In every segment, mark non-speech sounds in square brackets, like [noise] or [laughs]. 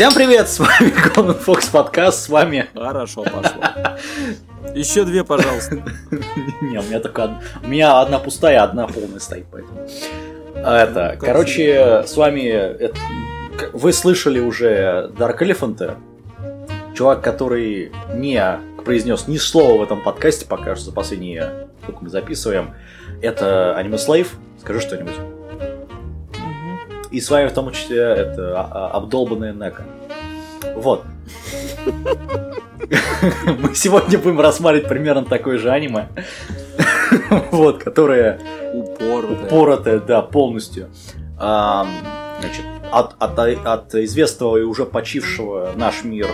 Всем привет, с вами [laughs] Golden Fox подкаст, с вами... Хорошо пошло. Еще две, пожалуйста. [laughs] Не, у меня только одна... У меня одна пустая, одна полная стоит, поэтому... Это, короче, с вами... Вы слышали уже Dark Elephant, чувак, который не произнес ни слова в этом подкасте пока что за последние, сколько мы записываем. Это Anime Slave. Скажи что-нибудь. И с вами в том числе это а, а, обдолбанная Нека. Вот. [laughs] Мы сегодня будем рассматривать примерно такое же аниме. [laughs] Вот, которое упоротое. упоротое, да, полностью. Значит, от, от, от известного и уже почившего наш мир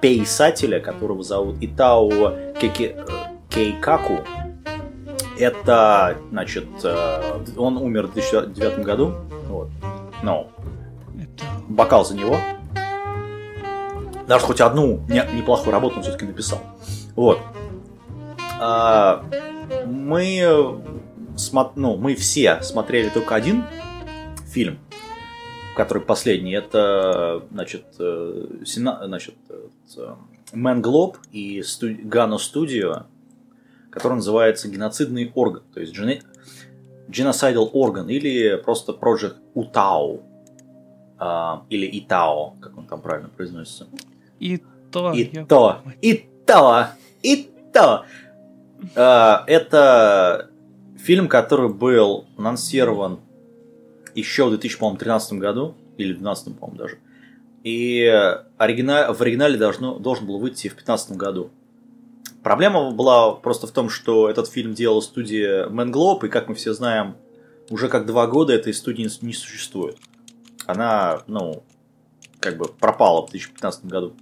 писателя, которого зовут Итао Кеки, Кейкаку. Это, значит, э, он умер в 2009 году. Вот. Ну, бокал за него. Даже хоть одну не, неплохую работу он все-таки написал. Вот. А, мы, ну, мы все смотрели только один фильм, который последний. Это, значит, э, сена, значит, Man Globe и студи- Gano Studio, который называется «Геноцидный орган», то есть Genocidal Organ или просто Project Utao. Uh, или Итао, как он там правильно произносится. И то. И то. И то. И то. Uh, это фильм, который был анонсирован еще в 2013 году, или в 2012, по-моему, даже. И оригинал, в оригинале должно, должен был выйти в 2015 году. Проблема была просто в том, что этот фильм делала студия Мэнгlobe, и как мы все знаем, уже как два года этой студии не существует. Она, ну, как бы пропала в 2015 году.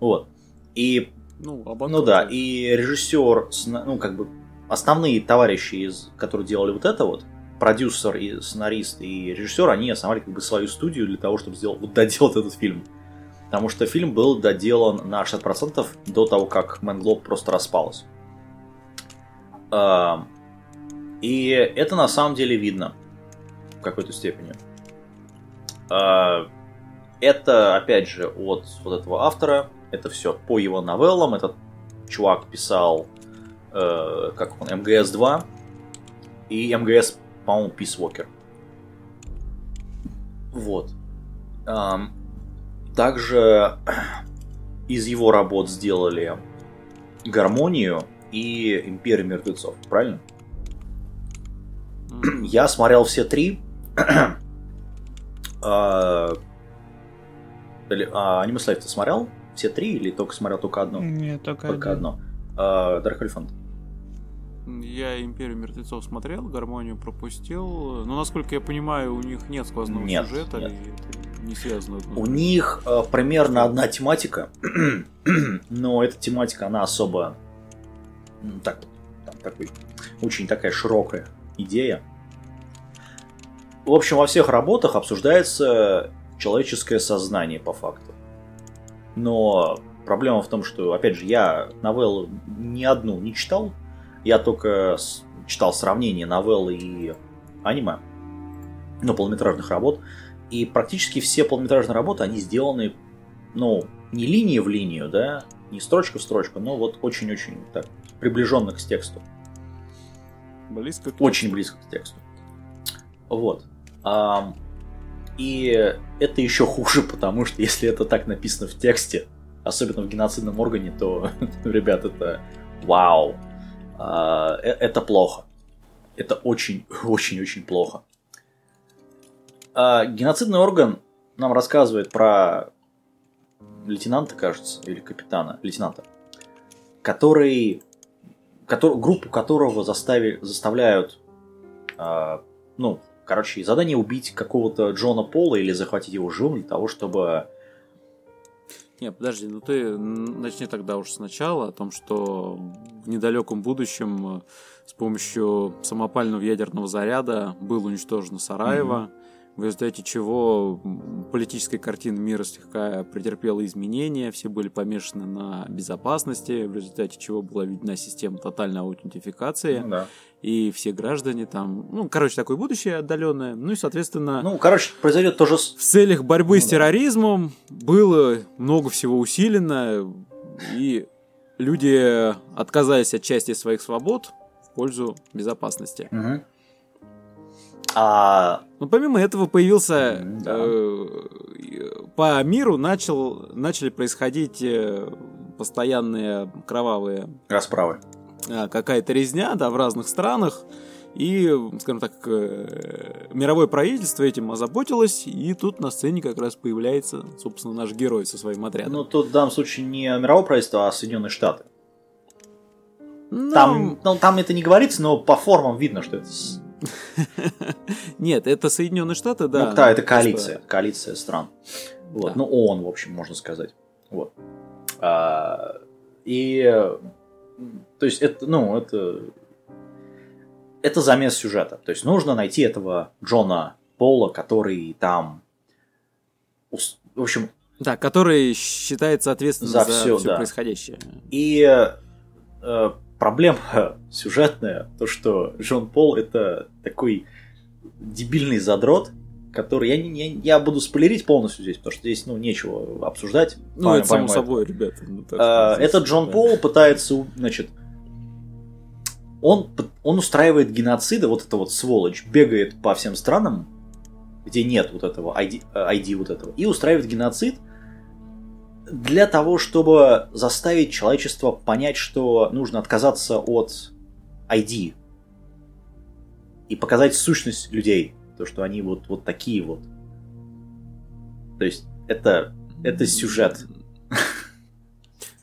Вот. И, ну, ну да, и режиссер, ну, как бы, основные товарищи, из, которые делали вот это вот, продюсер и сценарист и режиссер, они основали как бы свою студию для того, чтобы сделать, вот, доделать этот фильм. Потому что фильм был доделан на 60% до того, как Мэнглоб просто распалась. И это на самом деле видно в какой-то степени. Это, опять же, от вот этого автора. Это все по его новеллам. Этот чувак писал, э, как он, МГС-2 и МГС, по-моему, Peace Walker. Вот. Также [clears throat] из его работ сделали гармонию и Империю мертвецов, правильно? [clears throat] Я смотрел все три. [clears throat] а, аниме Слайв ты смотрел? Все три или только смотрел только одно? Нет, только, только одно. А, Дарк Элефант. Я Империю мертвецов смотрел, гармонию пропустил. Но насколько я понимаю, у них нет сквозного нет, сюжета, нет. и это не связано. У них э, примерно одна тематика, [clears throat] но эта тематика, она особо ну, так, там, такой, очень такая широкая идея. В общем, во всех работах обсуждается человеческое сознание по факту. Но проблема в том, что, опять же, я новеллу ни одну не читал. Я только читал сравнение новеллы и аниме, ну, полнометражных работ. И практически все полнометражные работы, они сделаны, ну, не линия в линию, да, не строчка в строчку, но вот очень-очень так приближенно к тексту. Близко к Очень близко к тексту. Вот. И это еще хуже, [laughs] потому что если это так написано в тексте, особенно в геноцидном органе, то, [laughs] ребят, это вау. А, э, это плохо. Это очень-очень-очень [laughs] плохо. А, геноцидный орган нам рассказывает про лейтенанта, кажется, или капитана, лейтенанта, который, который группу которого заставили, заставляют, э, ну, короче, задание убить какого-то Джона Пола или захватить его живым для того, чтобы... Не, подожди, ну ты начни тогда уж сначала о том, что в недалеком будущем с помощью самопального ядерного заряда был уничтожен Сараево, mm-hmm. В результате чего политическая картина мира слегка претерпела изменения, все были помешаны на безопасности, в результате чего была введена система тотальной аутентификации, Ну да. и все граждане там, ну, короче, такое будущее отдаленное, ну и, соответственно, Ну, короче, произойдет тоже в целях борьбы Ну с терроризмом было много всего усилено, и люди отказались от части своих свобод в пользу безопасности. Мгм. А, Но помимо этого появился да. э, по миру начал начали происходить э, постоянные кровавые расправы. а, какая-то резня, да, в разных странах. И, скажем так, э, мировое правительство этим озаботилось, и тут на сцене как раз появляется, собственно, наш герой со своим отрядом. Ну, тут в данном случае не мировое правительство, а Соединенные Штаты. Ну, Там, ну, там это не говорится, но по формам видно, что это... [laughs] [laughs] Нет, это Соединенные Штаты, да. ну, да, это просто- коалиция, коалиция стран. Вот, Да. ну, ООН, в общем, можно сказать. Вот. А, и, то есть, это, ну, это, это замес сюжета. То есть, нужно найти этого Джона Пола, который там, в общем, Да, который считается ответственным За за, всё, все да. происходящее. И э, проблема [laughs] сюжетная, то, что Джон Пол это такой дебильный задрот, который я, не- я, я буду спойлерить полностью здесь, потому что здесь ну нечего обсуждать. Ну, помимо- это само собой, ребята. ну, так Э, что здесь, Этот Джон да. Пол пытается, значит, он, он устраивает геноциды, вот эта вот сволочь, бегает по всем странам, где нет вот этого ID, э, ID вот этого, и устраивает геноцид для того, чтобы заставить человечество понять, что нужно отказаться от ID и показать сущность людей, то, что они вот, вот такие вот. То есть это, это сюжет.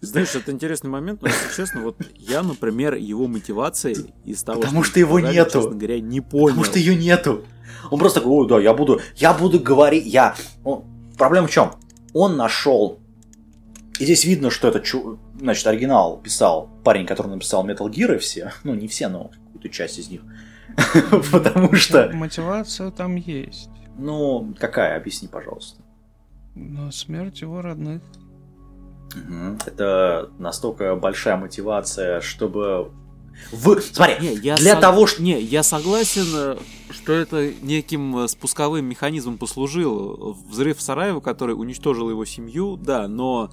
Знаешь, это интересный момент, но если честно, вот я, например, его мотивации из того, Потому что что его показали, нету. честно говоря, не понял. Потому что ее нету. Он просто такой, ой, да, я буду, я буду говорить, я... Он- Проблема в чем? Он нашел, и здесь видно, что это, значит, оригинал писал парень, который написал Metal Gear все, ну, не все, но какую-то часть из них. [laughs] Потому что, Мотивация там есть. ну, какая, объясни, пожалуйста. Но смерть его родных. Это настолько большая мотивация, чтобы... В... Смотри, Не, я для сог- того, что... Не, я согласен, э, что это неким э, спусковым механизмом послужил. Взрыв в Сараево, который уничтожил его семью, да, но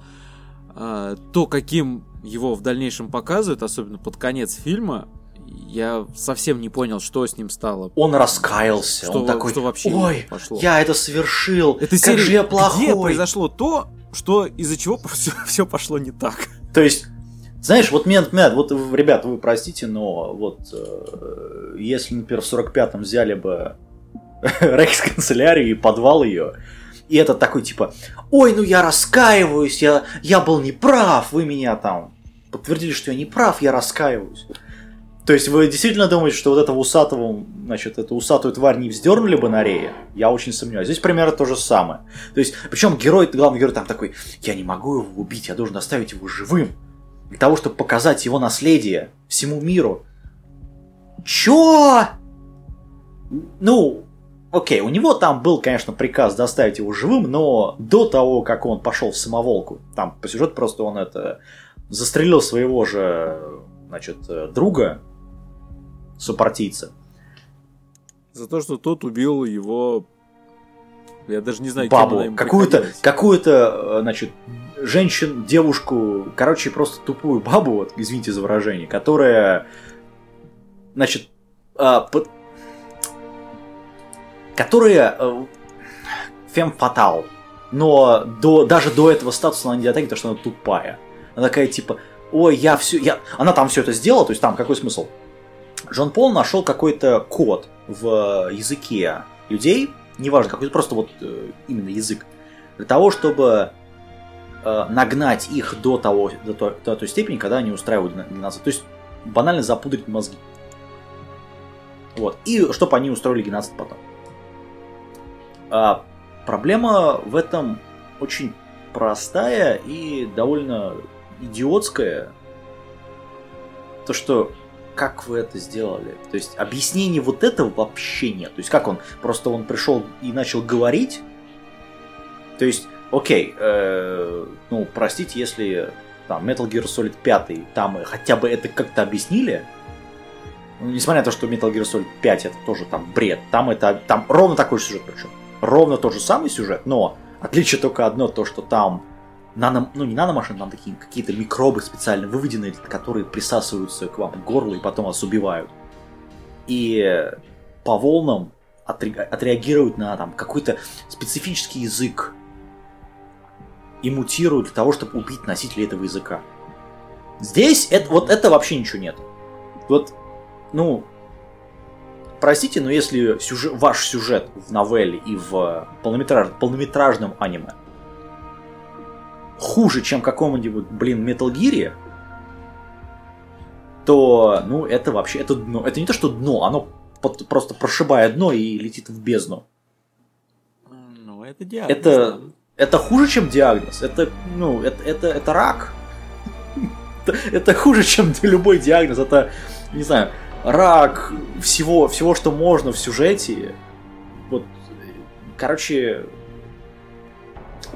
э, то, каким его в дальнейшем показывают, особенно под конец фильма, я совсем не понял, что с ним стало. Он раскаялся, Что, он такой, что вообще ой, пошло. я это совершил, Это как серия, же я Где плохой. произошло то, что из-за чего [laughs] все, пошло не так? То есть, знаешь, вот момент, момент, вот, ребят, вы простите, но вот э, если, например, в 45-м взяли бы [laughs] рейхсканцелярию и подвал ее, и этот такой типа, ой, ну я раскаиваюсь, я, я был неправ, вы меня там подтвердили, что я не прав, я раскаиваюсь. То есть вы действительно думаете, что вот этого усатого, значит, эту усатую тварь не вздернули бы на рее? Я очень сомневаюсь. Здесь примерно то же самое. То есть, причем герой, главный герой там такой, я не могу его убить, я должен оставить его живым. Для того, чтобы показать его наследие всему миру. Чё? Ну, окей, у него там был, конечно, приказ доставить его живым, но до того, как он пошел в самоволку, там по сюжету просто он это застрелил своего же, значит, э, друга, сопартийца. За то, что тот убил его... Я даже не знаю, бабу, какую-то, какую-то, э, значит, женщин, девушку, короче, просто тупую бабу, вот, извините за выражение, которая, значит, а, под- которая э, фем фатал, но до, даже до этого статуса она не дотягивает, потому что она тупая. Она такая, типа, ой, я все, я... Она там все это сделала, то есть там какой смысл? Джон Пол нашел какой-то код в языке людей, неважно, какой-то просто вот э, именно язык, для того, чтобы э, нагнать их до, того, до, той, до той степени, когда они устраивают гено- геноцид. То есть банально запудрить мозги. Вот. И чтобы они устроили геноцид потом. А проблема в этом очень простая и довольно идиотская. То, что как вы это сделали? То есть объяснений вот этого вообще нет. То есть как он, просто он пришел и начал говорить? То есть, окей, э, ну, простите, если там Metal Gear Solid 5, там хотя бы это как-то объяснили, ну, несмотря на то, что Metal Gear Solid 5 это тоже там бред, там это там ровно такой же сюжет причем. Ровно тот же самый сюжет, но отличие только одно, то, что там нано, ну не наномашины, там такие какие-то микробы специально выведенные, которые присасываются к вам к горлу и потом вас убивают. И по волнам отре- отреагируют на там какой-то специфический язык и мутируют для того, чтобы убить носителя этого языка. Здесь это, вот это вообще ничего нет. Вот, ну, простите, но если сюжет, ваш сюжет в новелле и в полнометраж, полнометражном аниме хуже, чем какому-нибудь, блин, Metal Gear, то, ну, это вообще, это дно. Это не то, что дно, оно под, просто прошибает дно и летит в бездну. Ну, это диагноз. Это, это хуже, чем диагноз. Это, ну, это, это, это рак. Это, [laughs] это хуже, чем любой диагноз. Это, не знаю, рак всего, всего, что можно в сюжете. Вот, короче,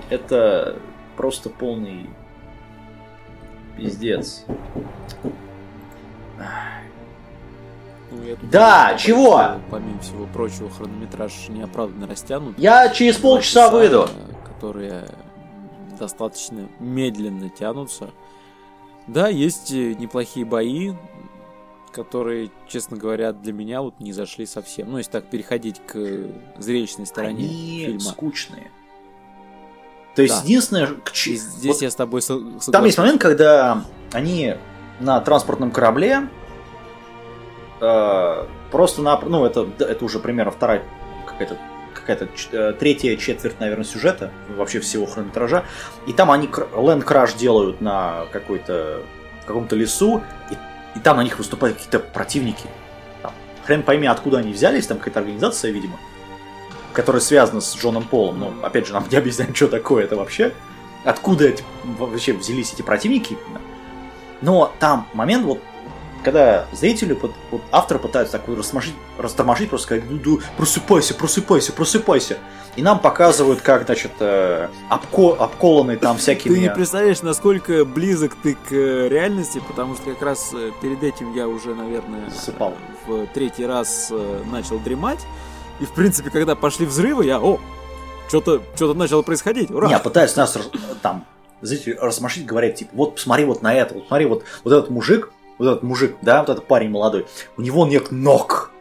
это просто полный пиздец. Ну, Да, думаю, чего? что, Помимо всего прочего, хронометраж неоправданно растянут. Я через полчаса часа, выйду. Которые достаточно медленно тянутся. Да, есть э, неплохие бои, которые, честно говоря, для меня вот не зашли совсем. Ну, если так переходить к зрелищной стороне Они фильма. скучные. То есть Да. единственное, здесь вот я с тобой со- согласен. Там есть момент, когда они на транспортном корабле э, просто на, ну это это уже примерно вторая какая-то какая-то э, третья четверть, наверное, сюжета вообще всего хронометража, и там они ленд краш делают на какой-то каком-то лесу, и, и там на них выступают какие-то противники. Там, хрен пойми, откуда они взялись, там какая-то организация, видимо, которая связана с Джоном Полом. Но опять же, нам [laughs] не объясняют, что такое это вообще откуда эти, вообще взялись эти противники. Но там момент, вот, когда зрители, вот, вот автор пытаются так вот растормошить, растормошить, просто сказать, ну, да, просыпайся, просыпайся, просыпайся. И нам показывают, как, значит, э, обко, обколанный там всякими... Ты не представляешь, насколько близок ты к э, реальности, потому что как раз э, перед этим я уже, наверное, Засыпал. в третий раз начал дремать. И, в принципе, когда пошли взрывы, я, о, что-то что начало происходить, ура! Не, пытаются нас там, зрители рассмешить, говорят, типа, вот посмотри вот на это, вот смотри, вот, вот этот мужик, вот этот мужик, да, вот этот парень молодой, у него нет ног,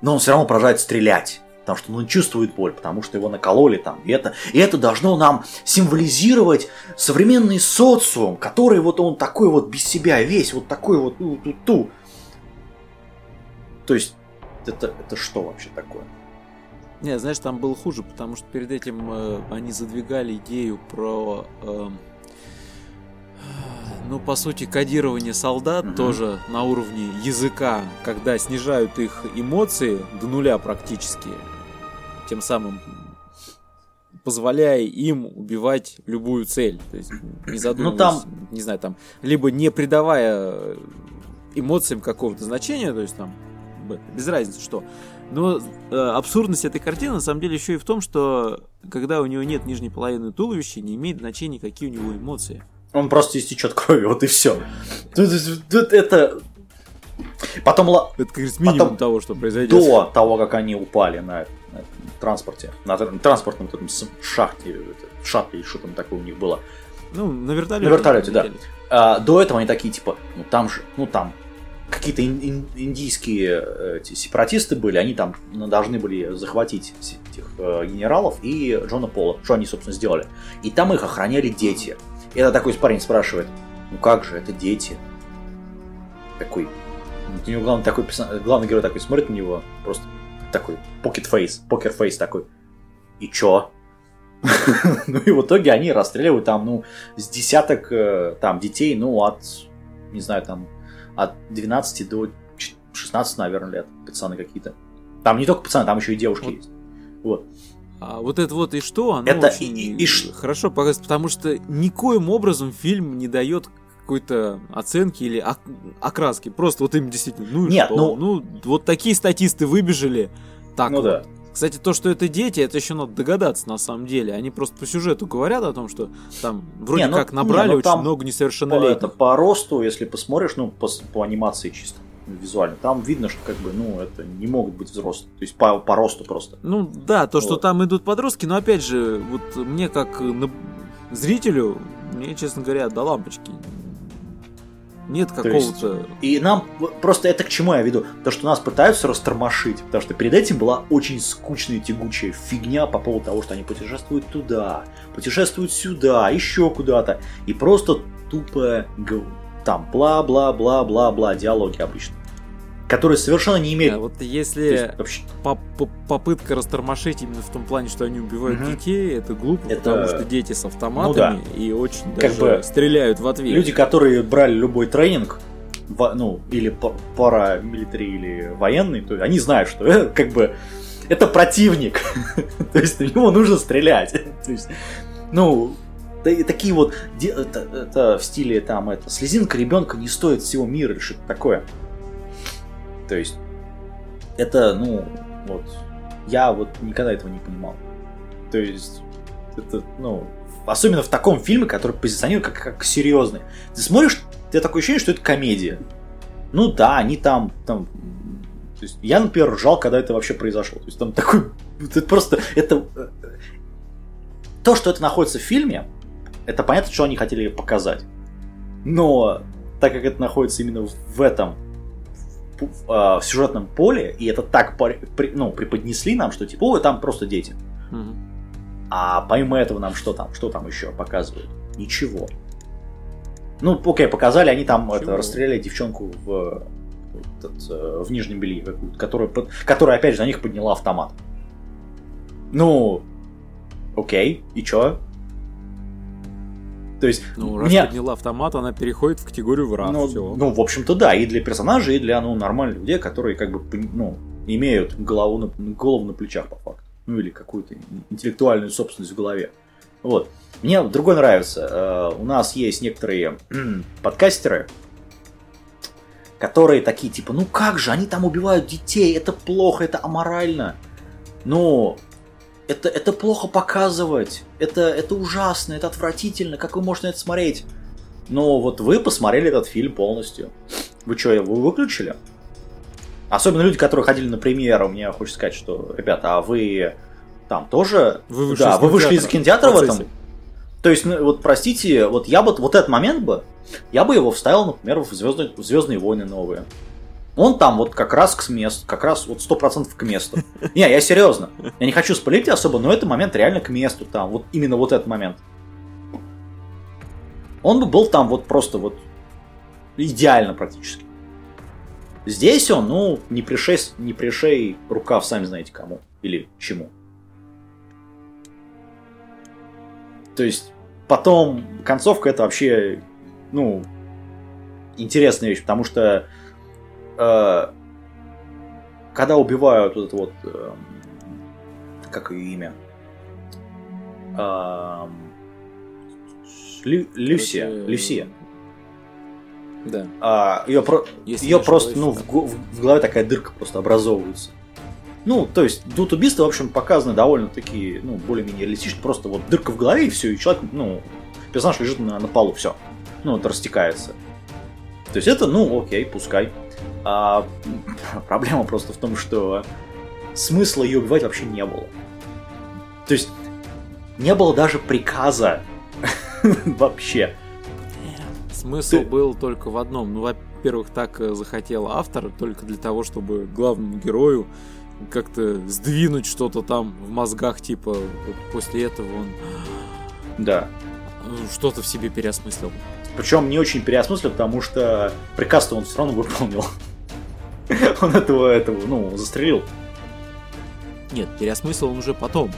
но он все равно продолжает стрелять. Потому что ну, он чувствует боль, потому что его накололи там. И это, и это должно нам символизировать современный социум, который вот он такой вот без себя весь, вот такой вот ту-ту-ту. То есть, это, это что вообще такое? Не, знаешь, там было хуже, потому что перед этим э, они задвигали идею про, эм, ну, по сути, кодирование солдат Мгм. тоже на уровне языка, когда снижают их эмоции до нуля практически, тем самым позволяя им убивать любую цель. То есть, не задумываясь, там- не знаю, там, либо не придавая эмоциям какого-то значения, то есть там, б- без разницы что. Но э, абсурдность этой картины на самом деле еще и в том, что когда у него нет нижней половины туловища, не имеет значения, какие у него эмоции. Он просто истечет кровью, вот и все. Это... Потом Это, как говорится, минимум Потом того, что произойдет. до того, как они упали на, на транспорте, на транспортном этом шахте, это, шаттле, что там такое у них было. Ну, на вертолете. На вертолете, да. А, до этого они такие, типа, ну там же, ну там какие-то ин- ин- индийские э, эти сепаратисты были, они там должны были захватить этих э, генералов и Джона Пола, что они, собственно, сделали. И там их охраняли дети. И это такой парень спрашивает, ну как же, это дети. Такой, у него главный, такой, главный герой такой смотрит на него, просто такой pocket face, покер face такой. И чё? [laughs] Ну и в итоге они расстреливают там, ну, с десяток э, там детей, ну, от, не знаю, там, от 12 до ч- 16, наверное, лет, пацаны какие-то. Там не только пацаны, там еще и девушки Вот. есть. Вот. А вот это вот и что, оно Это очень и- и- хорошо показывает, потому что никоим образом фильм не дает какой-то оценки или ок- окраски. Просто вот им действительно, ну и Нет, что? ну- ну вот такие статисты выбежали. Так Ну вот. да. Кстати, то, что это дети, это еще надо догадаться на самом деле. Они просто по сюжету говорят о том, что там вроде Не, ну- как набрали не, ну очень много По, несовершеннолетних. это, по росту, если посмотришь, ну, по, по анимации чисто, визуально, там видно, что как бы, ну, это не могут быть взрослые. То есть по, по росту просто. Ну да, то, что Вот. там идут подростки, но опять же, вот мне как э, зрителю, мне, честно говоря, до лампочки. Нет какого-то... И нам просто это к чему я веду? То, что нас пытаются растормошить, потому что перед этим была очень скучная тягучая фигня по поводу того, что они путешествуют туда, путешествуют сюда, еще куда-то, и просто тупо там бла-бла-бла-бла-бла диалоги обычно, которые совершенно не имеют... А вот если есть вообще- по- по- попытка растормошить именно в том плане, что они убивают Мгм. детей, это глупо, Это- потому что дети с автоматами Ну да. и очень Как даже бы стреляют в ответ. Люди, которые брали любой тренинг, ну, или па- парамилитари, или военный, то они знают, что э, как бы это противник. [laughs] То есть на него нужно стрелять. [laughs] То есть, ну, такие вот, это, это в стиле там, это, слезинка ребенка не стоит всего мира или что-то такое. То есть, это, ну, вот, я вот никогда этого не понимал. То есть, это, ну, особенно в таком фильме, который позиционирует как, как серьезный. Ты смотришь, ты такое ощущение, что это комедия. Ну да, они там, там, то есть я, например, ржал, когда это вообще произошло. То есть там такой, это просто, это, э, то, что это находится в фильме, это понятно, что они хотели показать. Но так как это находится именно в этом в сюжетном поле, и это так ну, преподнесли нам, что типа, ой, там просто дети. Мгм. А помимо этого нам что там? Что там еще показывают? Ничего. Ну, окей, показали, они там это, расстреляли девчонку в, этот, э, в нижнем белье, которая, которая, опять же, на них подняла автомат. Ну, окей, и чё? То есть, Ну, раз мне- подняла автомат, она переходит в категорию враг. ну, ну, в общем-то, да, и для персонажей, и для ну, нормальных людей, которые как бы ну, имеют голову на, голову на плечах по факту. Ну или какую-то интеллектуальную собственность в голове. Вот. Мне другой нравится. Э, У нас есть некоторые подкастеры, которые такие, типа, ну как же, они там убивают детей, это плохо, это аморально. Ну, это, это плохо показывать, это, это ужасно, это отвратительно, как вы можете это смотреть? Ну, вот вы посмотрели этот фильм полностью. Вы что, его выключили? Особенно люди, которые ходили на премьеру, мне хочется сказать, что, ребята, а вы там тоже... Вы вышли да, из вы вышли из кинотеатра в в этом? То есть, ну, вот простите, вот я бы вот этот момент бы, я бы его вставил, например, в Звездные, в Звездные войны новые. Он там вот как раз к месту, как раз вот сто процентов к месту. Не, я серьезно. Я не хочу спалить особо, но этот момент реально к месту там. Вот именно вот этот момент. Он бы был там вот просто вот идеально практически. Здесь он, ну, не пришей, не пришей рукав, сами знаете кому или чему. То есть потом концовка это вообще, ну, интересная вещь, потому что э, когда убивают вот это вот, э, как ее имя, Эм, Лю- Люсия, Короче, Люсия. Да. А, ее про... Ее просто, ну, в, го- в голове такая дырка просто образовывается. Ну, то есть, тут убийства, в общем, показаны довольно такие, ну, более-менее реалистично. Просто вот дырка в голове, и все, и человек, ну, персонаж лежит на, на полу, все. Ну, это растекается. То есть, это, ну, окей, пускай. А, проблема просто в том, что смысла ее убивать вообще не было. То есть, не было даже приказа [laughs] вообще. Смысл Ты- был только в одном. Ну, во-первых, так э, захотел автор, только для того, чтобы главному герою как-то сдвинуть что-то там в мозгах, типа, вот после этого он Да. э, что-то в себе переосмыслил. Причем не очень переосмыслил, потому что приказ-то он все равно выполнил. [laughs] Он этого, этого, ну, застрелил. Нет, переосмыслил он уже потом,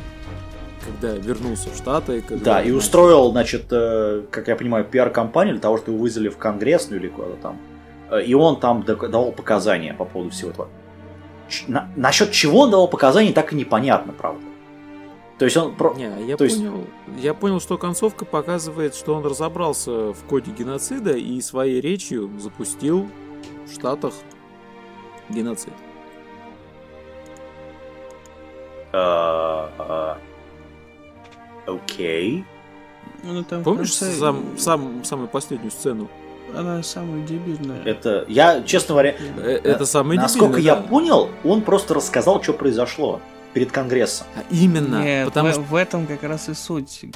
когда вернулся в Штаты. Когда Да, и устроил, значит, э, как я понимаю, пиар-компанию для того, чтобы его вызвали в Конгресс, ну или куда-то там. Э, И он там давал показания по поводу всего этого. На- насчет чего он давал показания, так и непонятно, правда. То есть он... Про... Не, я То есть- понял. Я понял, что концовка показывает, что он разобрался в коде геноцида и своей речью запустил в Штатах геноцид. А, а, Окей. Ну, там Помнишь конце сам, сам, самую последнюю сцену? Она самая дебильная. Это... Я, честно говоря... Э, Это самое Насколько дебильное, я да. понял, он просто рассказал, что произошло перед Конгрессом. А Именно. Нет, потому в, что в этом как раз и суть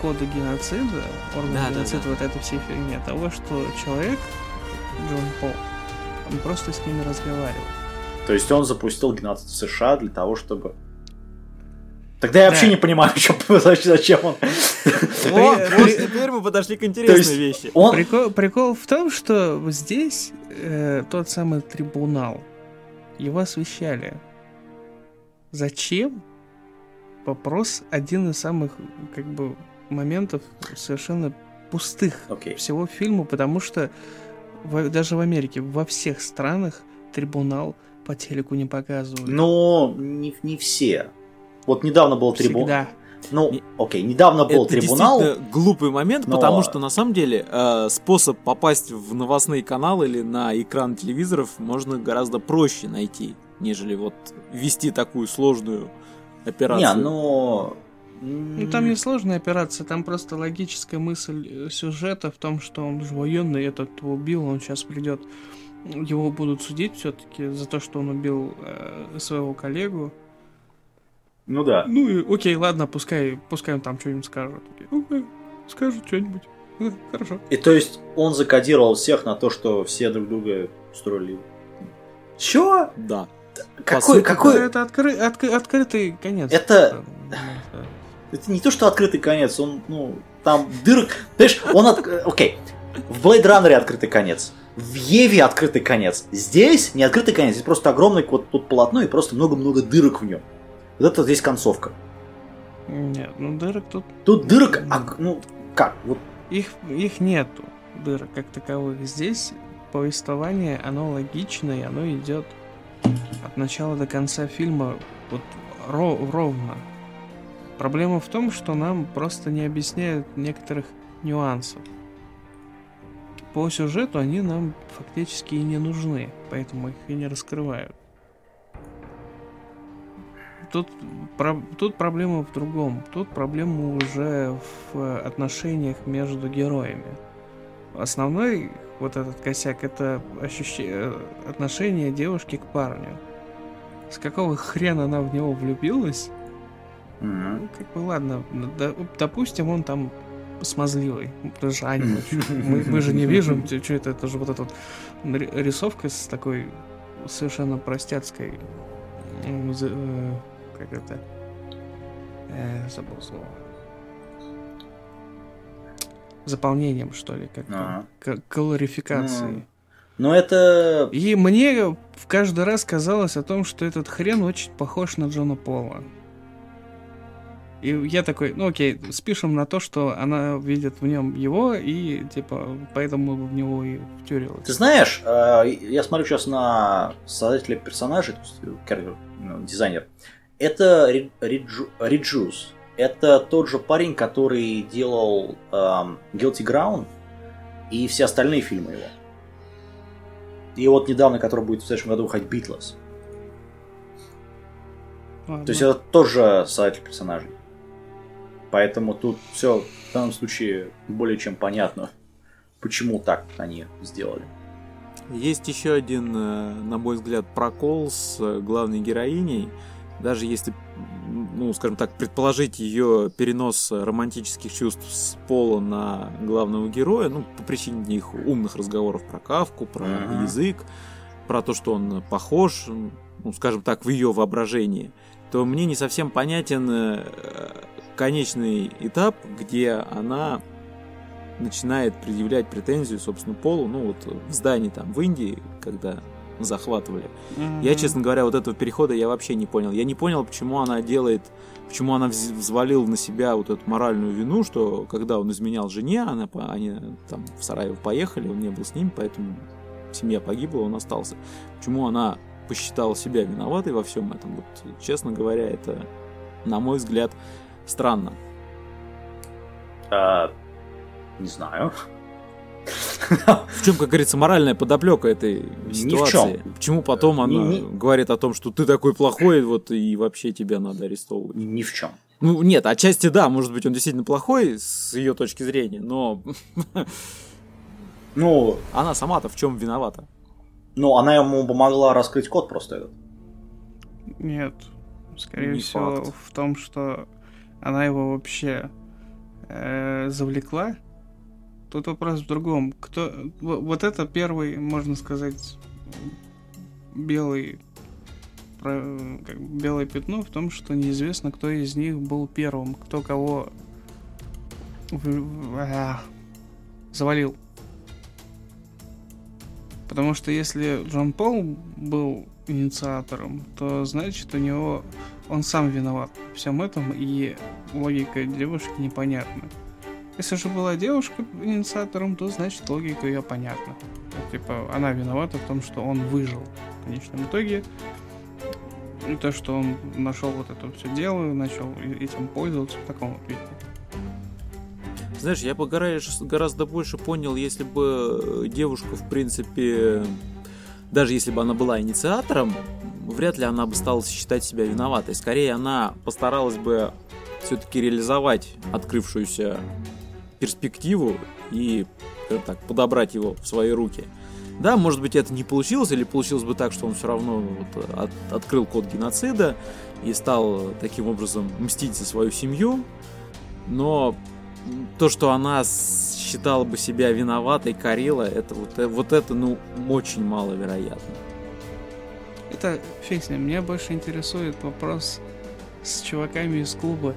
кода геноцида, органа Да, да, геноцида, да. вот этой всей фигни, того, что человек, Джон Пол, он просто с ними разговаривал. То есть он запустил геноцид в США для того, чтобы... Тогда я вообще Да. не понимаю, что, [laughs] зачем он... Вот, вот теперь мы подошли к интересной вещи. он... Прикол, прикол в том, что здесь э, тот самый трибунал, его освещали. Зачем? Вопрос один из самых, как бы, моментов совершенно пустых Окей. всего фильма, потому что во- даже в Америке, во всех странах трибунал по телеку не показывают. Но не, не все. Вот недавно был трибунал. Ну, Не- окей, недавно был Это трибунал. действительно глупый момент, но- потому что на самом деле э, способ попасть в новостные каналы или на экран телевизоров можно гораздо проще найти, нежели вот вести такую сложную Не, операцию. но... Ну, там не сложная операция, там просто логическая мысль э, сюжета в том, что он же военный, этот его убил, он сейчас придет, его будут судить все-таки за то, что он убил э, своего коллегу. Ну да. Ну и окей, ладно, пускай, пускай он там что-нибудь скажет. Окей, окей, скажет что-нибудь. Э, Хорошо. И то есть он закодировал всех на то, что все друг друга строили. Чё? Да. Какой, сути, какой... Это откры- откры- открытый конец. Это- Да. Это не то, что открытый конец, он, ну, там дырок... Понимаешь, он... От... Окей, в Blade Runner открытый конец. В Еве открытый конец. Здесь не открытый конец, здесь просто огромное вот тут полотно и просто много-много дырок в нем. Вот это здесь концовка. Нет, ну дырок тут Тут дырок, а, ну, как? Вот Их, их нету, дырок как таковых. Здесь повествование, оно логичное, оно идет от начала до конца фильма вот ро- ровно. Проблема в том, что нам просто не объясняют некоторых нюансов. По сюжету они нам фактически и не нужны, поэтому их и не раскрывают. Тут, про- тут проблема в другом. Тут проблема уже в отношениях между героями. Основной вот этот косяк это ощущение отношение девушки к парню. С какого хрена она в него влюбилась? Ну, как бы ладно, ну, допустим, он там смазливый. Это же аниме. Мы, мы же не видим, [laughs] что это, это же вот эта вот ри- рисовка с такой совершенно за- э, Как это? Э, забыл слово. Заполнением, что ли, как Ага. колорификацией. Но это... И мне в каждый раз казалось о том, что этот хрен очень похож на Джона Пола. И я такой, ну окей, спишем на то, что она видит в нем его, и типа, поэтому в него и втюрилась. Ты знаешь, э, я смотрю сейчас на создателя персонажей, то есть, э, ну, дизайнер. Это Ри- Риджу- Риджус. Это тот же парень, который делал эм, Guilty Ground и все остальные фильмы его. И вот недавно, который будет в следующем году выходить Битлз. То есть это тоже создатель персонажей. Поэтому тут все в данном случае более чем понятно, почему так они сделали. Есть еще один, э, на мой взгляд, прокол с э, главной героиней. Даже если, ну, скажем так, предположить ее перенос романтических чувств с пола на главного героя, ну, по причине их умных разговоров про Кавку, про Мгм. язык, про то, что он похож, ну, скажем так, в ее воображении, то мне не совсем понятен э, конечный этап, где она начинает предъявлять претензию, собственно, Полу, ну вот в здании там в Индии, когда захватывали. Мгм. Я, честно говоря, вот этого перехода я вообще не понял. Я не понял, почему она делает, почему она вз- взвалила на себя вот эту моральную вину, что когда он изменял жене, она, они там в Сараево поехали, он не был с ним, поэтому семья погибла, он остался. Почему она посчитала себя виноватой во всем этом? Вот, честно говоря, это на мой взгляд, странно. А, не знаю. В чем, как говорится, моральная подоплека этой Ни в ситуации? чем. Почему потом она Ни- ни- говорит о том, что ты такой плохой, вот и вообще тебя надо арестовывать? Ни, ни в чем. Ну, нет, отчасти да, может быть, он действительно плохой с ее точки зрения, но [laughs] Ну, она сама-то в чем виновата? ну, она ему помогла раскрыть код просто этот. Нет. Скорее Не всего, факт. в том, что она его вообще э, завлекла. Тут вопрос в другом. Кто. Вот это первый, можно сказать, белый. про- как белое пятно в том, что неизвестно, кто из них был первым, кто кого а, завалил. Потому что если Джон Пол был инициатором, то значит у него он сам виноват во всем этом, и логика девушки непонятна. Если же была девушка инициатором, то значит логика ее понятна. Типа, она виновата в том, что он выжил в конечном итоге. И то, что он нашел вот это все дело, начал этим пользоваться в таком вот виде. Знаешь, я бы гораздо, больше понял, если бы девушка, в принципе, даже если бы она была инициатором, вряд ли она бы стала считать себя виноватой. Скорее, она постаралась бы все-таки реализовать открывшуюся перспективу и, так, подобрать его в свои руки. Да, может быть, это не получилось, или получилось бы так, что он все равно вот, от- открыл код геноцида и стал таким образом мстить за свою семью, но то, что она считала бы себя виноватой, корила, это вот, э- вот это, ну, очень маловероятно. Это фиг с ним. Меня больше интересует вопрос с чуваками из клуба.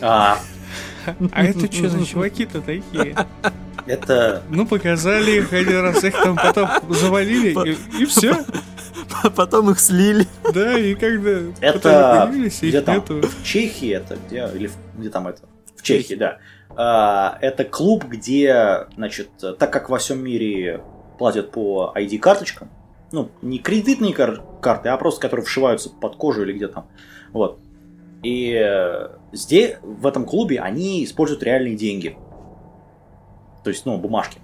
А, [laughs] А это что за чуваки-то такие? [laughs] это... Ну, показали их один раз, их там потом завалили, и, все. [laughs] Потом их слили. Да, и когда Это потом появились, их где там? нету. В Чехии это где? Или в- где там это? В Чехии, да. А, это клуб, где, значит, так как во всем мире платят по ID-карточкам, ну, не кредитные кар- карты, а просто которые вшиваются под кожу или где там. Вот. И э, здесь, в этом клубе, они используют реальные деньги. То есть, ну, бумажки.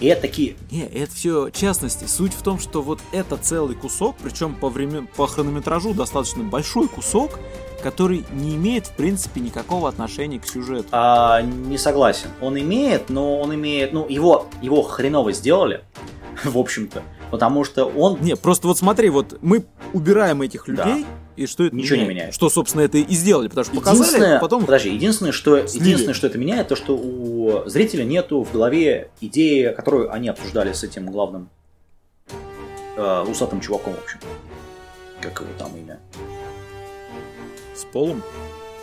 И это такие... Не, это все частности. Суть в том, что вот это целый кусок, причем по, времен, по хронометражу достаточно большой кусок, который не имеет, в принципе, никакого отношения к сюжету. А, не согласен. Он имеет, но он имеет... Ну, его, его хреново сделали, [laughs] в общем-то. Потому что он... Не, просто вот смотри, вот мы убираем этих Да. И что это Ничего не меняет. Что, собственно, это и сделали, потому что показали, Единственное, потом... подожди, единственное, что, единственное, что это меняет, то, что у зрителя нету в голове идеи, которую они обсуждали с этим главным э, усатым чуваком, в общем. Как его там имя? С полом?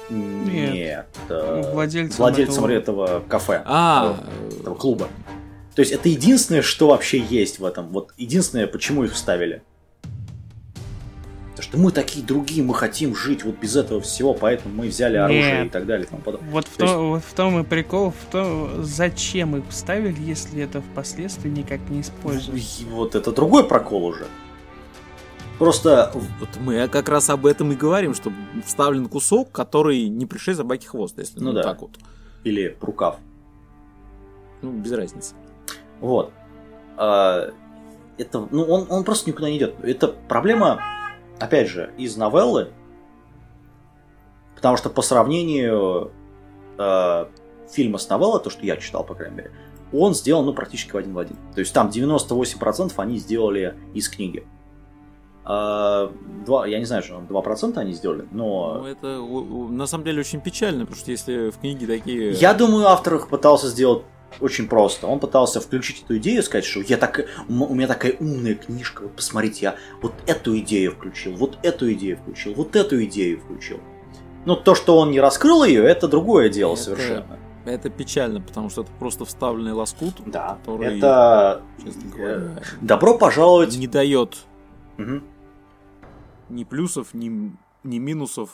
Нет. э, Владельцем владельцем этого- этого кафе, А, этого клуба. То есть это единственное, что вообще есть в этом. Вот единственное, почему их вставили. Потому что мы такие другие, мы хотим жить вот без этого всего, поэтому мы взяли оружие Нет. и так далее. и тому подобное. Вот в, То есть- том, вот в том и прикол, в том, зачем их вставили, если это впоследствии никак не используется. И Вот это другой прокол уже. Просто вот мы как раз об этом и говорим, что вставлен кусок, который не пришей собаке хвост, если Ну ну, да. так вот. или рукав. Ну, без разницы. Вот. А, это, ну, он, он просто никуда не идет. Это проблема, опять же, из новеллы. Потому что по сравнению э, фильма с новеллой, то, что я читал, по крайней мере, он сделан ну, практически в один в один. То есть там 98% они сделали из книги. А, два, я не знаю, что 2% они сделали, но... Ну, это на самом деле очень печально, потому что если в книге такие... Я думаю, автор их пытался сделать очень просто. Он пытался включить эту идею, сказать, что я так, у меня такая умная книжка, вот посмотрите, я вот эту идею включил, вот эту идею включил, вот эту идею включил. Ну, то, что он не раскрыл ее, это другое дело Это- совершенно. Это печально, потому что это просто вставленный лоскут, Да, который- это честно э, говоря, добро пожаловать. не дает Мгм. ни плюсов, ни, ни минусов.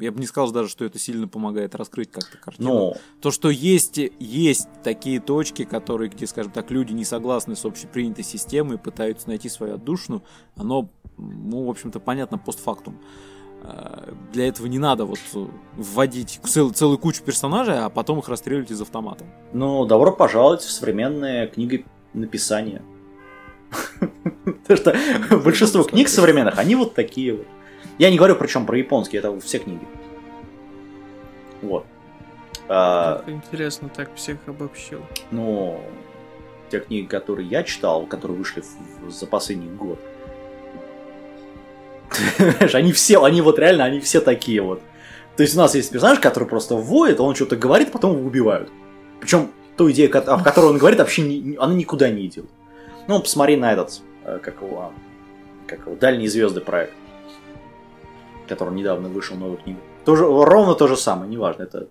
Я бы не сказал даже, что это сильно помогает раскрыть как-то картину. Ну, То, что есть, есть такие точки, которые, где, скажем так, люди не согласны с общепринятой системой, пытаются найти свою отдушину, оно, ну, в общем-то, понятно постфактум. э, для этого не надо вот вводить цел, целую кучу персонажей, а потом их расстреливать из автомата. Ну, добро пожаловать в современное книгописание. [laughs] Потому что большинство книг современных, они вот такие вот. Я не говорю причем про японские, это все книги. Вот. А, интересно, так всех обобщил. Ну, те книги, которые я читал, которые вышли за последний год, они все, они вот реально, они все такие вот. То есть у нас есть персонаж, который просто воет, он что-то говорит, потом его убивают. Причем ту идею, о которой он говорит, вообще не, она никуда не идет. Ну, посмотри на этот, э, как его, как его, Дальние звезды проект, который недавно вышел новую книгу. Тоже, ровно то же самое, неважно, это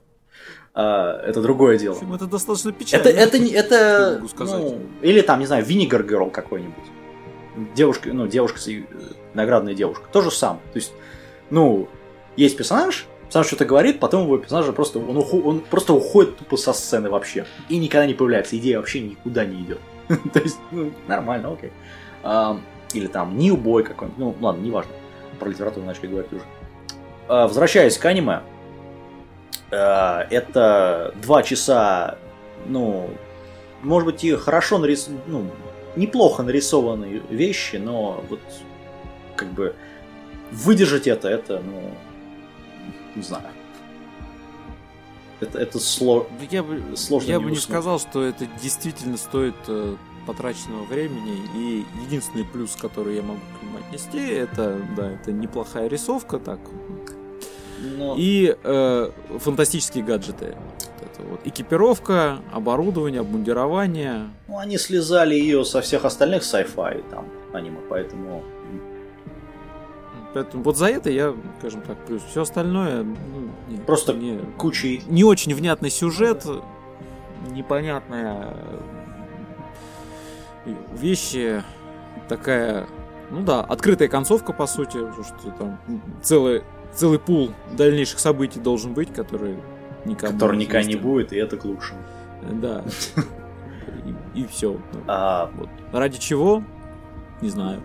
а, это другое дело. Общем, это достаточно печально. Это, это, это. Ну, или там, не знаю, Vinegar Girl какой-нибудь. Девушка, ну, девушка, э, наградная девушка. То же самое. То есть, ну, есть персонаж, персонаж что-то говорит, потом его персонаж просто, он, уху, он просто уходит тупо со сцены вообще. И никогда не появляется. Идея вообще никуда не идет. [laughs] То есть, ну, нормально, окей. Или там New Boy какой-нибудь. Ну, ладно, неважно. Про литературу начали говорить уже. А, возвращаясь к аниме, Э, это два часа, ну, может быть, и хорошо нарисованы, ну, неплохо нарисованные вещи, но вот как бы выдержать это, это, ну, не знаю. Это, это сло... я бы, сложно. Я не бы не уснуть. сказал, что это действительно стоит э, потраченного времени. И единственный плюс, который я могу к нему отнести, это, да, это неплохая рисовка, так, но... И э, фантастические гаджеты. это вот экипировка, оборудование, обмундирование. Ну, они слезали ее со всех остальных sci-fi там аниме, поэтому... Поэтому вот за это я, скажем так, плюс. Все остальное... Ну, не, Просто не, кучей... Не очень внятный сюжет, непонятная вещи, такая ну да, открытая концовка, по сути, что там целый целый пул дальнейших событий должен быть, который никому Который никогда не будет, и это к лучшему. Да. [laughs] И, и все. А... Вот. Ради чего? Не знаю.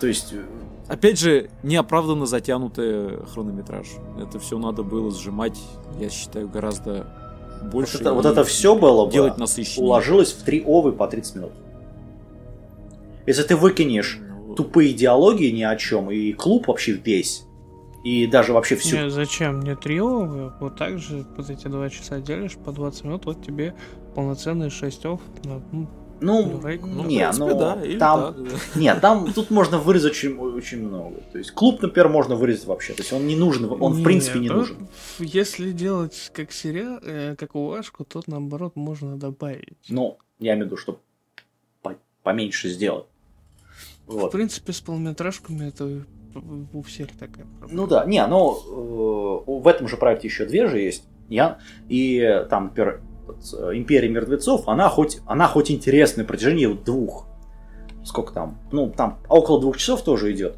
То есть... Э, Опять же, неоправданно затянутый хронометраж. Это все надо было сжимать, я считаю, гораздо больше. Вот это, вот это все было делать насыщеннее. Уложилось в три овы по 30 минут. Если ты выкинешь ну, тупые диалоги ни о чем, и клуб вообще весь, и даже вообще всю... Не, зачем? Не трио, вот так же вот эти два часа делишь по 20 минут, вот тебе полноценные 6 ов на, ну, ну, ну, не, принципе, ну, да, там, так, да. [laughs] нет, там, тут можно вырезать очень, очень много. То есть клуб, например, можно вырезать вообще. То есть он не нужен, он в принципе не нужен. Если делать как сериал, э, как уважку, то наоборот можно добавить. Ну, я имею в виду, что поменьше сделать. Вот. В принципе, с полнометражками это у всех такая проблема. Ну да, не, но э, в этом же проекте еще две же есть. Я, и там, например, э, Империя мертвецов, она хоть, она хоть интересная на протяжении двух. Сколько там? Ну, там около двух часов тоже идет.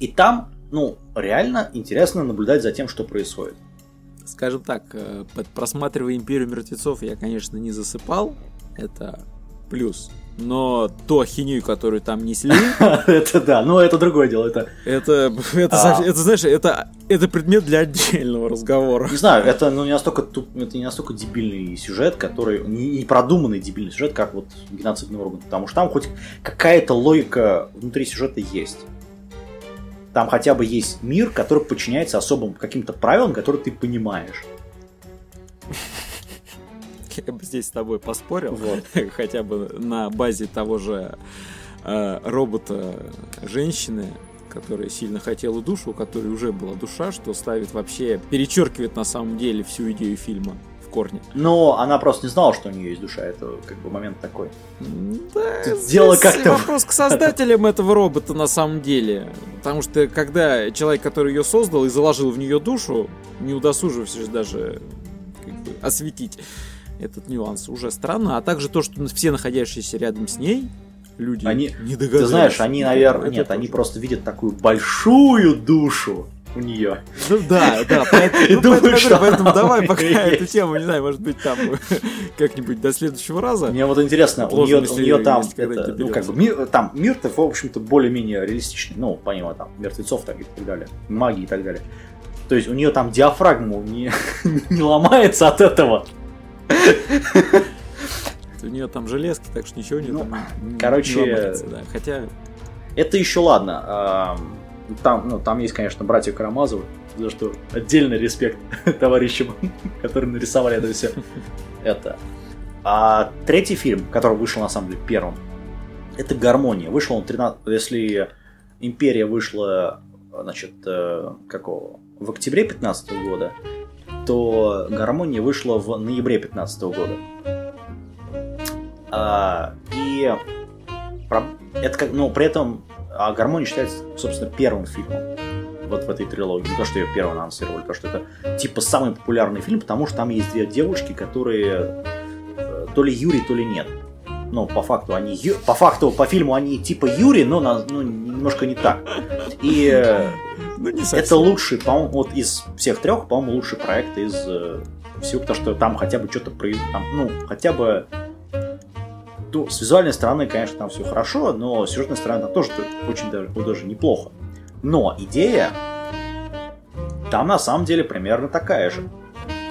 И там, ну, реально интересно наблюдать за тем, что происходит. Скажем так, э, просматривая Империю мертвецов, я, конечно, не засыпал. Это плюс но ту ахинею, которую там несли... [laughs] это да, но это другое дело. Это, это, это, а... это знаешь, это, это предмет для отдельного разговора. Не знаю, это ну, не настолько туп, это не настолько дебильный сюжет, который не, продуманный дебильный сюжет, как вот геноцидный орган, потому что там хоть какая-то логика внутри сюжета есть. Там хотя бы есть мир, который подчиняется особым каким-то правилам, которые ты понимаешь я бы здесь с тобой поспорил, вот. [laughs] хотя бы на базе того же э, робота женщины, которая сильно хотела душу, у которой уже была душа, что ставит вообще, перечеркивает на самом деле всю идею фильма в корне. Но она просто не знала, что у нее есть душа, это как бы момент такой. Да, Дело как-то... вопрос к [laughs] создателям этого робота на самом деле. Потому что когда человек, который ее создал и заложил в нее душу, не удосужившись даже как бы, осветить этот нюанс уже странно, а также то, что все находящиеся рядом с ней люди они, не догадались. Ты знаешь, они, наверное, нет, тоже. они просто видят такую большую душу, у нее. Ну да, да, поэтому, [laughs] ну, поэтому, что поэтому давай пока эту тему, не знаю, может быть, там [laughs] как-нибудь до следующего раза. Мне вот интересно, у нее, у нее там, это, ну, как бы, мир, там мир-то, в общем-то, более-менее реалистичный, ну, помимо там мертвецов так и так далее, магии и так далее. То есть у нее там диафрагма не, [laughs] не ломается от этого. У нее там железки, так что ничего не Ну, там короче, не ломается, да. Хотя, Это еще ладно. ам, Там, ну, там есть, конечно, братья Карамазовы, за что отдельный респект [laughs] товарищам, [laughs] которые нарисовали это все. Это. А третий фильм, который вышел на самом деле первым, это «Гармония». Вышел он 13... Если «Империя» вышла, значит, э, какого? В октябре 15 года, то «Гармония» вышла в ноябре 15 года. А, и про- это как, ну, при этом а «Гармония» считается, собственно, первым фильмом вот в этой трилогии. Не то, что ее первым анонсировали, то, что это типа самый популярный фильм, потому что там есть две девушки, которые э, то ли Юрий, то ли нет. Ну, по факту они по факту, по фильму они типа Юрий, но на- ну, немножко не так. И э, ну не это совсем. лучший, по-моему, вот из всех трех, по-моему, лучший проект из э, всего, потому что там хотя бы что-то там, ну, хотя бы ну, с визуальной стороны, конечно, там все хорошо, но с сюжетной стороны там тоже очень даже, ну, даже неплохо. Но идея там на самом деле примерно такая же,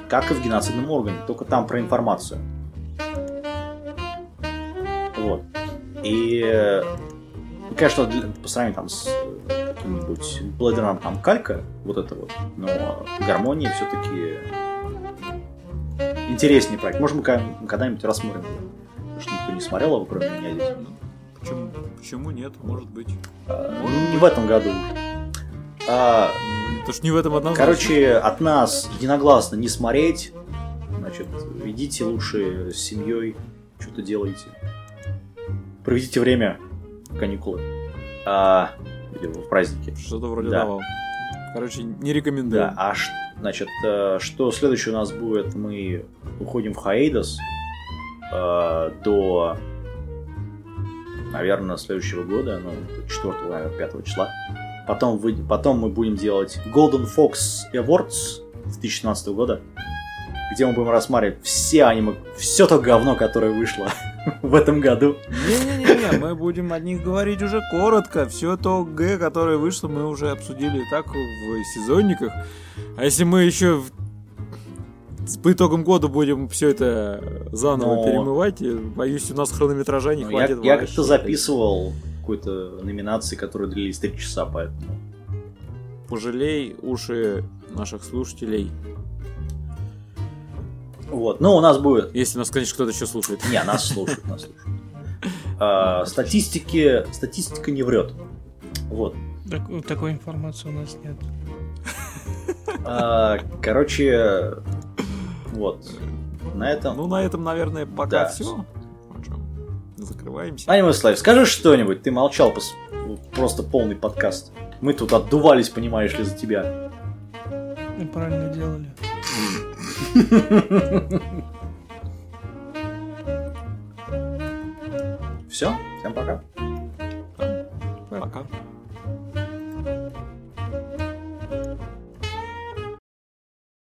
как и в геноцидном органе, только там про информацию. Вот. И, э, ну, конечно, для- по сравнению там с каким-нибудь Блэдером там калька, вот это вот, но гармония все-таки интереснее проект. Может, мы когда- когда-нибудь рассмотрим его. Потому что никто не смотрел его, кроме меня здесь. Почему, почему нет? Может быть. А, ну, не в этом году. А, Потому что не в этом однозначно. короче, от нас единогласно не смотреть. Значит, идите лучше с семьей, что-то делайте. Проведите время каникулы. А, в праздники. Что-то вроде Да. того. Короче, не рекомендую. Да, а значит, э, что следующее у нас будет, мы уходим в Хаидос э, до, наверное, следующего года, ну, 4, наверное, 5 числа. Потом, вы, потом мы будем делать Golden Fox Awards 2017 года, где мы будем рассматривать все аниме, все то говно, которое вышло [laughs] в этом году. Не-не-не, мы будем о них говорить уже коротко. Все то Г, которое вышло, мы уже обсудили и так в сезонниках. А если мы еще в- по итогам года будем все это заново Но- перемывать, боюсь, у нас хронометража не Ну, я хватит. я вообще. как-то записывал какой-то номинации, которые длились 3 часа, поэтому... Пожалей уши наших слушателей. Вот, ну у нас будет Если нас, конечно, кто-то еще слушает. Не, нас слушают, нас слушают. А, статистики, статистика не врет. Вот. Так- такой информации у нас нет. А, короче, вот. На этом. Ну, на этом, наверное, пока Да. все. Закрываемся. Аниме Слайв, скажи что-нибудь. Ты молчал пос- просто полный подкаст. Мы тут отдувались, понимаешь ли, за тебя. Мы правильно делали. Все, всем пока. Пока.